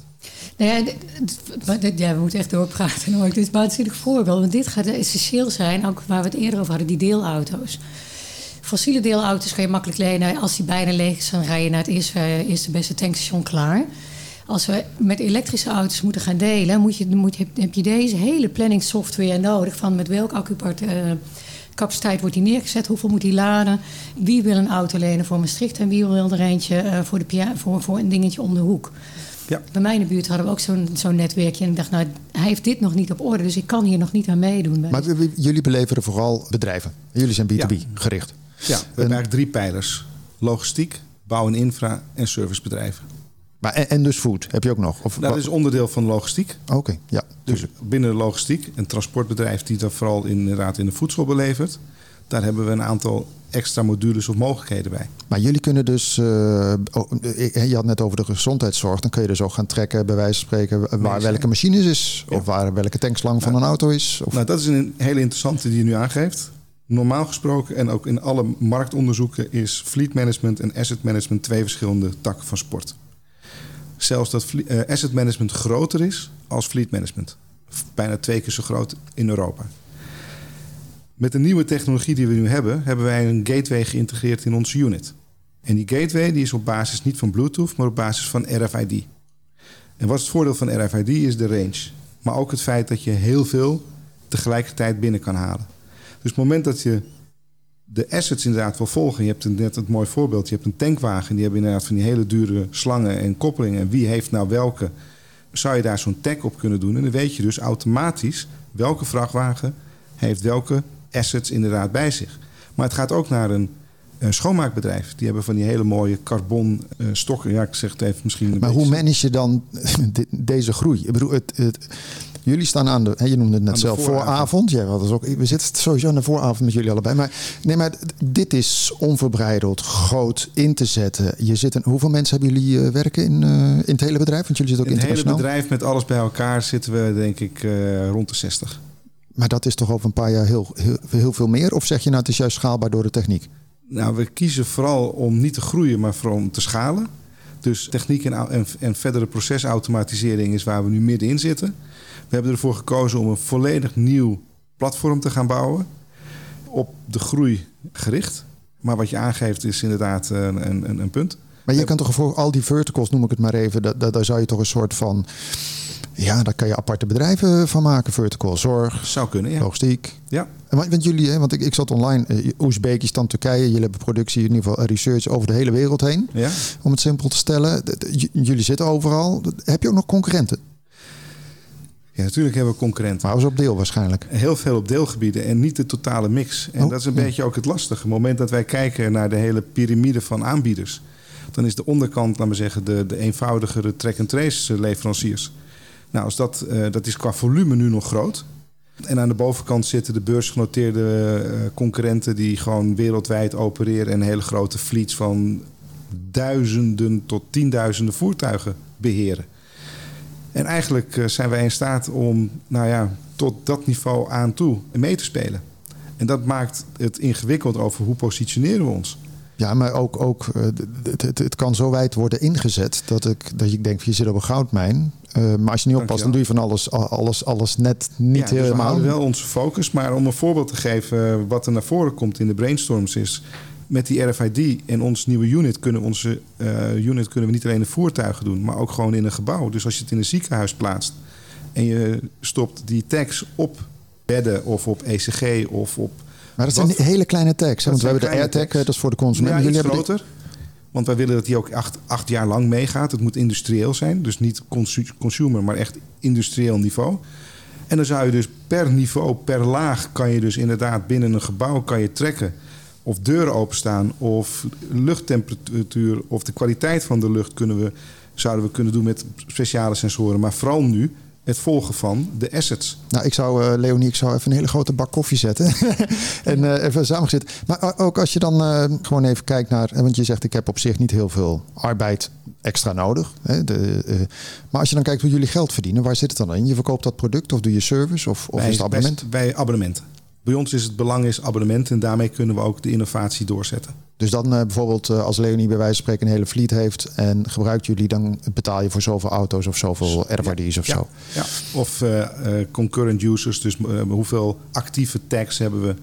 Nou ja, ja, we moeten echt doorpraten. Hoor. Dit is een waanzinnig voorbeeld. Want dit gaat essentieel zijn, ook waar we het eerder over hadden, die deelauto's. Fossiele deelauto's kan je makkelijk lenen. Als die bijna leeg is, dan rij je naar het eerste, eerste beste tankstation klaar. Als we met elektrische auto's moeten gaan delen, moet je, moet, heb je deze hele planningssoftware nodig. Van met welk accupaciteit wordt die neergezet, hoeveel moet die laden, wie wil een auto lenen voor Maastricht en wie wil er eentje uh, voor, de, voor, voor een dingetje om de hoek. Ja. Bij mij in de buurt hadden we ook zo'n zo'n netwerkje. En ik dacht, nou, hij heeft dit nog niet op orde, dus ik kan hier nog niet aan meedoen. Maar jullie beleveren vooral bedrijven. Jullie zijn B2B gericht. Ja, we hebben eigenlijk drie pijlers: logistiek, bouw en infra en servicebedrijven. Maar en, dus food heb je ook nog? Of, dat is onderdeel van logistiek. Oké, ja. Dus binnen de logistiek, een transportbedrijf die dat vooral inderdaad in de voedsel belevert. Daar hebben we een aantal extra modules of mogelijkheden bij. Maar jullie kunnen dus, uh, je had net over de gezondheidszorg, dan kun je dus ook gaan trekken, bij wijze van spreken, waar welke machine is, of waar welke tankslang van een auto is. Of... Nou, dat is een hele interessante die je nu aangeeft. Normaal gesproken en ook in alle marktonderzoeken is fleet management en asset management twee verschillende takken van sport. Zelfs dat uh, asset management groter is als fleet management. Bijna twee keer zo groot in Europa. Met de nieuwe technologie die we nu hebben, hebben wij een gateway geïntegreerd in onze unit. En die gateway die is op basis niet van Bluetooth, maar op basis van RFID. En wat is het voordeel van RFID is de range. Maar ook het feit dat je heel veel tegelijkertijd binnen kan halen. Dus het moment dat je de assets inderdaad wil volgen. Je hebt net het mooi voorbeeld. Je hebt een tankwagen. Die hebben inderdaad van die hele dure slangen en koppelingen. En wie heeft nou welke? Zou je daar zo'n tag op kunnen doen? En dan weet je dus automatisch welke vrachtwagen heeft welke assets inderdaad bij zich. Maar het gaat ook naar een, een schoonmaakbedrijf. Die hebben van die hele mooie carbon uh, stokken. Ja, ik zeg het even misschien. maar hoe manage je dan deze groei? Ik bedoel, het, het Jullie staan aan de, je noemde het net zelf, vooravond. Dat is ook, we zitten sowieso aan de vooravond met jullie allebei. Maar, nee, maar dit is onverbreideld, groot in te zetten. Je zit een, hoeveel mensen hebben jullie uh, werken in, uh, in het hele bedrijf? Want jullie zitten ook in het hele bedrijf met alles bij elkaar zitten we denk ik uh, rond de 60. Maar dat is toch over een paar jaar heel, heel, heel veel meer? Of zeg je nou het is juist schaalbaar door de techniek? Nou, we kiezen vooral om niet te groeien, maar vooral om te schalen. Dus techniek en, en, en verdere procesautomatisering is waar we nu middenin zitten. We hebben ervoor gekozen om een volledig nieuw platform te gaan bouwen. Op de groei gericht. Maar wat je aangeeft is inderdaad een, een, een punt. Maar je kan toch voor al die verticals, noem ik het maar even, dat, daar zou je toch een soort van. Ja, daar kan je aparte bedrijven van maken. Vertical zorg. Zou kunnen, ja. Logistiek. Ja. Want jullie, hè, want ik, ik zat online, uh, Oezbekistan, Turkije. Jullie hebben productie, in ieder geval research over de hele wereld heen. Ja. Om het simpel te stellen. Jullie zitten overal. Heb je ook nog concurrenten? Ja, natuurlijk hebben we concurrenten. Maar was op deel waarschijnlijk. Heel veel op deelgebieden en niet de totale mix. En oh, dat is een beetje ook het lastige. Op het moment dat wij kijken naar de hele piramide van aanbieders... dan is de onderkant, laten we zeggen, de, de eenvoudigere track-and-trace leveranciers. Nou, als dat, uh, dat is qua volume nu nog groot. En aan de bovenkant zitten de beursgenoteerde uh, concurrenten... die gewoon wereldwijd opereren en hele grote fleets van duizenden tot tienduizenden voertuigen beheren. En eigenlijk eh, zijn wij in staat om nou ja, tot dat niveau aan toe mee te spelen. En dat maakt het ingewikkeld over hoe positioneren we ons. Ja, maar ook, ook eh, het, het, het, kan zo wijd worden ingezet dat ik, dat ik denk, je zit op een goudmijn. Uh, maar als je niet oppast, dan doe je van alles, alles, alles net niet ja, dus helemaal. We houden wel onze focus. Maar om een voorbeeld te geven, wat er naar voren komt in de brainstorms is met die RFID en ons nieuwe unit kunnen, onze, uh, unit kunnen we niet alleen de voertuigen doen, maar ook gewoon in een gebouw. Dus als je het in een ziekenhuis plaatst en je stopt die tags op bedden of op ECG of op. Maar dat zijn hele kleine tags. Want we hebben de AirTag, dat is voor de consument. Ja, Jullie hebben groter. Want wij willen dat die ook acht, acht jaar lang meegaat. Het moet industrieel zijn. Dus niet consumer, maar echt industrieel niveau. En dan zou je dus per niveau, per laag, kan je dus inderdaad binnen een gebouw kan je trekken. Of deuren openstaan, of luchttemperatuur, of de kwaliteit van de lucht kunnen we, zouden we kunnen doen met speciale sensoren. Maar vooral nu het volgen van de assets. Nou, ik zou, uh, Leonie, ik zou even een hele grote bak koffie zetten. en uh, even samengezet. Maar ook als je dan uh, gewoon even kijkt naar... Want je zegt, ik heb op zich niet heel veel arbeid extra nodig. Hè, de, maar als je dan kijkt hoe jullie geld verdienen, waar zit het dan in? Je verkoopt dat product of doe je service of, of bij, is het abonnement? Bij, bij abonnementen. Bij ons is het belang is abonnement en daarmee kunnen we ook de innovatie doorzetten. Dus dan uh, bijvoorbeeld uh, als Leonie bij wijze van spreken een hele fleet heeft en gebruikt jullie, dan betaal je voor zoveel auto's of zoveel RFID's ja, of ja, zo. Ja. Of uh, concurrent users, dus hoeveel actieve tags hebben we.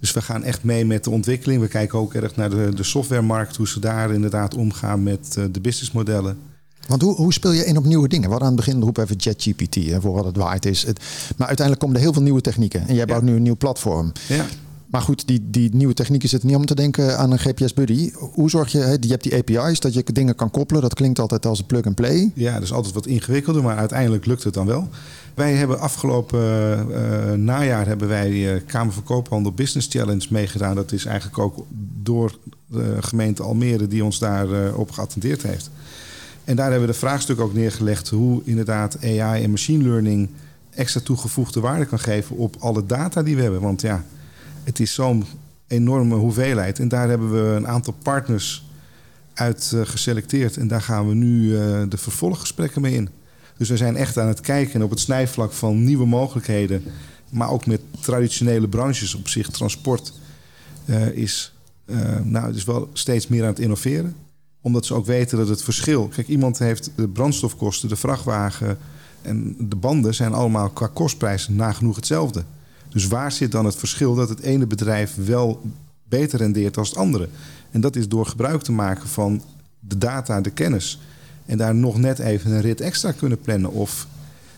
Dus we gaan echt mee met de ontwikkeling. We kijken ook erg naar de, de softwaremarkt, hoe ze daar inderdaad omgaan met de businessmodellen. Want hoe, hoe speel je in op nieuwe dingen? We hadden aan het begin roepen even ChatGPT voor wat het waard is. Het, maar uiteindelijk komen er heel veel nieuwe technieken. En jij bouwt ja. nu een nieuw platform. Ja. Maar goed, die, die nieuwe technieken zitten niet om te denken aan een GPS-buddy. Hoe zorg je, je hebt die API's, dat je dingen kan koppelen. Dat klinkt altijd als een plug-and-play. Ja, dat is altijd wat ingewikkelder, maar uiteindelijk lukt het dan wel. Wij hebben afgelopen uh, najaar hebben wij uh, Kamer van Koophandel Business Challenge meegedaan. Dat is eigenlijk ook door de gemeente Almere die ons daarop op geattendeerd heeft. En daar hebben we de vraagstuk ook neergelegd hoe inderdaad AI en machine learning extra toegevoegde waarde kan geven op alle data die we hebben. Want ja, het is zo'n enorme hoeveelheid. En daar hebben we een aantal partners uit uh, geselecteerd. En daar gaan we nu uh, de vervolggesprekken mee in. Dus we zijn echt aan het kijken op het snijvlak van nieuwe mogelijkheden. Maar ook met traditionele branches op zich. Transport uh, is, nou, is wel steeds meer aan het innoveren omdat ze ook weten dat het verschil. Kijk, iemand heeft de brandstofkosten, de vrachtwagen en de banden zijn allemaal qua kostprijs nagenoeg hetzelfde. Dus waar zit dan het verschil dat het ene bedrijf wel beter rendeert dan het andere? En dat is door gebruik te maken van de data, de kennis. En daar nog net even een rit extra kunnen plannen of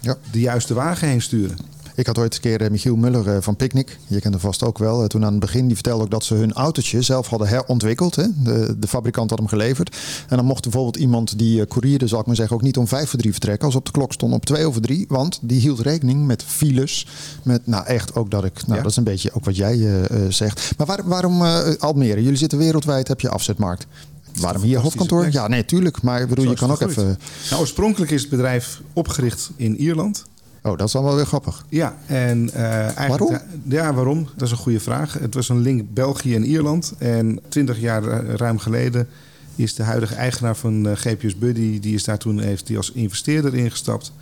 ja. de juiste wagen heen sturen. Ik had ooit een keer Michiel Muller van Picnic. Je kent hem vast ook wel. Toen aan het begin die vertelde ook dat ze hun autootje zelf hadden herontwikkeld. Hè? De, de fabrikant had hem geleverd. En dan mocht bijvoorbeeld iemand die courierde, zal ik maar zeggen, ook niet om vijf voor drie vertrekken. Als op de klok stond op twee over drie. Want die hield rekening met files. Met nou echt ook dat ik. Nou, ja. dat is een beetje ook wat jij uh, zegt. Maar waar, waarom uh, Almere? Jullie zitten wereldwijd, heb je afzetmarkt. Waarom hier hoofdkantoor? Ja, nee, tuurlijk. Maar bedoel, je kan ook even. Nou, oorspronkelijk is het bedrijf opgericht in Ierland. Oh, dat is wel weer grappig. Ja, en uh, eigenlijk. Waarom? Ja, waarom? Dat is een goede vraag. Het was een link België en Ierland. En twintig jaar ruim geleden is de huidige eigenaar van uh, GPS Buddy, die is daar toen heeft die als investeerder ingestapt.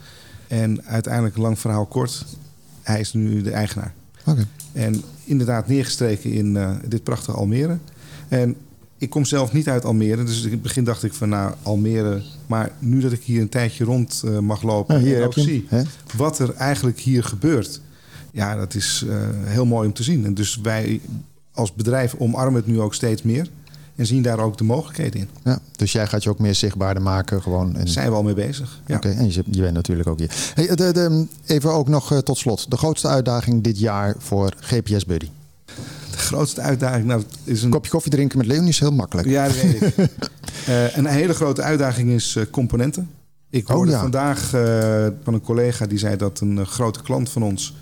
En uiteindelijk, lang verhaal kort, hij is nu de eigenaar. Okay. En inderdaad neergestreken in uh, dit prachtige Almere. En ik kom zelf niet uit Almere, dus in het begin dacht ik van nou Almere. Maar nu dat ik hier een tijdje rond uh, mag lopen nou, en ook zie hè? wat er eigenlijk hier gebeurt. Ja, dat is uh, heel mooi om te zien. En dus wij als bedrijf omarmen het nu ook steeds meer. En zien daar ook de mogelijkheden in. Ja, dus jij gaat je ook meer zichtbaarder maken gewoon. En... Zijn we al mee bezig. Ja. Oké, okay, en je, je, bent natuurlijk ook hier. Hey, de, de, even ook nog uh, tot slot. De grootste uitdaging dit jaar voor GPS Buddy? De grootste uitdaging nou, is een... Kopje koffie drinken met Leonie is heel makkelijk. Ja, dat weet ik. uh, een hele grote uitdaging is uh, componenten. Ik hoorde oh, ja. vandaag uh, van een collega die zei dat een grote klant van ons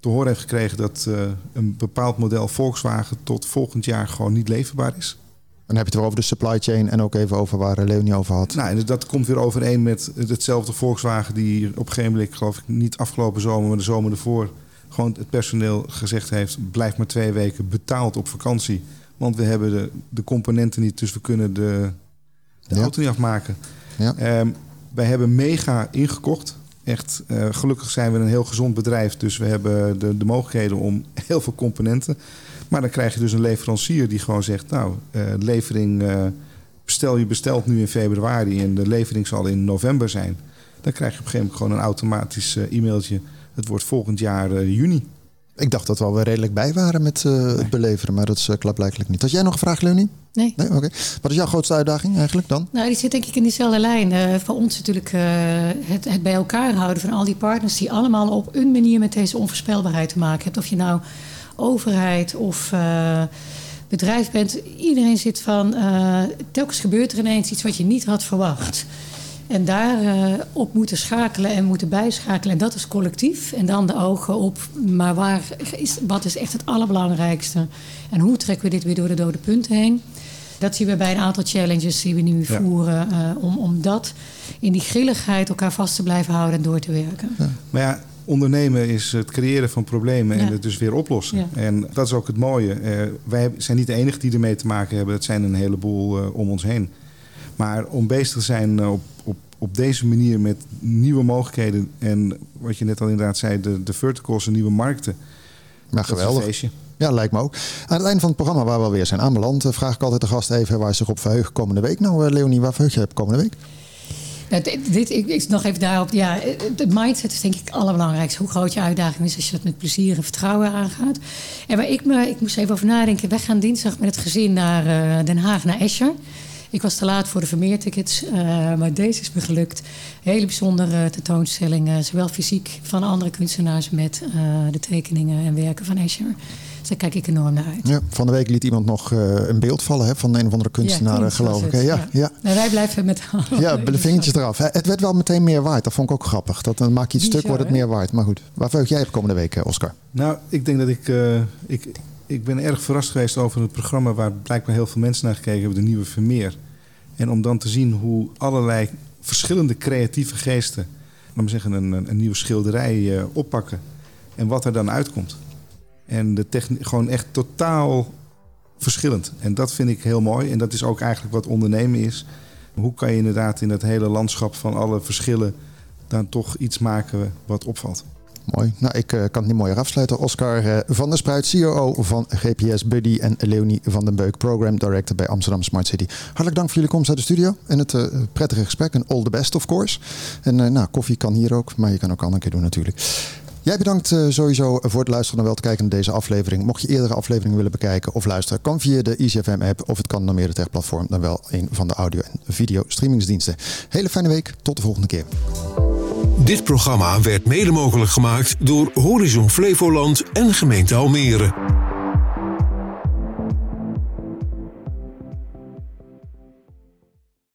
te horen heeft gekregen dat een bepaald model Volkswagen tot volgend jaar gewoon niet leverbaar is. Dan heb je het weer over de supply chain en ook even over waar Leonie over had. Nou, en dat komt weer overeen met hetzelfde Volkswagen die op een gegeven moment, geloof ik, niet afgelopen zomer, maar de zomer ervoor, gewoon het personeel gezegd heeft: blijf maar twee weken betaald op vakantie. Want we hebben de, de componenten niet, dus we kunnen de, de Ja. auto niet afmaken. Ja. Ehm, wij hebben mega ingekocht. Echt, eh, gelukkig zijn we een heel gezond bedrijf, dus we hebben de, de mogelijkheden om heel veel componenten. Maar dan krijg je dus een leverancier die gewoon zegt: Nou, eh, levering, eh, bestel je bestelt nu in februari en de levering zal in november zijn. Dan krijg je op een gegeven moment gewoon een automatisch e-mailtje. Het wordt volgend jaar eh, juni. Ik dacht dat we alweer redelijk bij waren met uh, het beleveren, maar dat is uh, klaarblijkelijk niet. Had jij nog een vraag, Leonie? Nee. Nee, oké. Wat is jouw grootste uitdaging eigenlijk dan? Nou, die zit denk ik in diezelfde lijn. Uh, voor ons natuurlijk uh, het, het bij elkaar houden van al die partners die allemaal op een manier met deze onvoorspelbaarheid te maken hebben. Of je nou overheid of uh, bedrijf bent. Iedereen zit van, telkens gebeurt er ineens iets wat je niet had verwacht. En daar uh, op moeten schakelen en moeten bijschakelen. En dat is collectief. En dan de ogen op, maar waar is, wat is echt het allerbelangrijkste? En hoe trekken we dit weer door de dode punten heen? Dat zien we bij een aantal challenges die we nu voeren. Uh, om, om dat in die grilligheid elkaar vast te blijven houden en door te werken. Ja. Maar ja, ondernemen is het creëren van problemen en het dus weer oplossen. Ja. En dat is ook het mooie. Uh, wij zijn niet de enige die ermee te maken hebben. Het zijn een heleboel uh, om ons heen. Maar om bezig te zijn op, op, op deze manier met nieuwe mogelijkheden... en wat je net al inderdaad zei, de, de verticals en nieuwe markten... Maar geweldig. Ja, lijkt me ook. Aan het einde van het programma waar we alweer zijn aanbeland... vraag ik altijd de gast even waar ze zich op verheugen komende week. Nou, Leonie, waar verheug je op komende week? dit, ik, ik, nog even daarop. Ja, de mindset is denk ik het allerbelangrijkste. Hoe groot je uitdaging is als je dat met plezier en vertrouwen aangaat. En waar ik, me, ik moest even over nadenken. Wij gaan dinsdag met het gezin naar uh, Den Haag, naar Escher. Ik was te laat voor de vermeertickets, uh, maar deze is me gelukt. Hele bijzondere tentoonstelling, zowel fysiek van andere kunstenaars met uh, de tekeningen en werken van Escher. Dus daar kijk ik enorm naar uit. Ja, van de week liet iemand nog uh, een beeld vallen hè, van een of andere kunstenaar, ja, geloof ik. Ja, ja. ja. Nou, wij blijven met Ja, de vingertjes eraf. Het werd wel meteen meer waard. Dat vond ik ook grappig. Dat, dan maak je het stuk, wordt het meer waard. Maar goed, waar verheug jij op komende week, Oscar? Nou, ik denk dat ik... Uh, ik ik ben erg verrast geweest over het programma waar blijkbaar heel veel mensen naar gekeken hebben, de nieuwe Vermeer. En om dan te zien hoe allerlei verschillende creatieve geesten, laten we zeggen, een, een nieuwe schilderij uh, oppakken. En wat er dan uitkomt. En de techniek gewoon echt totaal verschillend. En dat vind ik heel mooi. En dat is ook eigenlijk wat ondernemen is. Hoe kan je inderdaad in het hele landschap van alle verschillen dan toch iets maken wat opvalt? Mooi. Nou, ik uh, kan het niet mooier afsluiten. Oscar uh, van der Spruit, CEO van GPS Buddy en Leonie van den Beuk, Program Director bij Amsterdam Smart City. Hartelijk dank voor jullie komst uit de studio en het uh, prettige gesprek. En all the best, of course. En nou, koffie kan hier ook, maar je kan ook andere keer doen natuurlijk. Jij bedankt sowieso voor het luisteren en wel te kijken naar deze aflevering. Mocht je eerdere afleveringen willen bekijken of luisteren, kan via de EasyFM app of het kan naar meer platform dan wel een van de audio- en video streamingsdiensten. Hele fijne week, tot de volgende keer. Dit programma werd mede mogelijk gemaakt door Horizon Flevoland en gemeente Almere.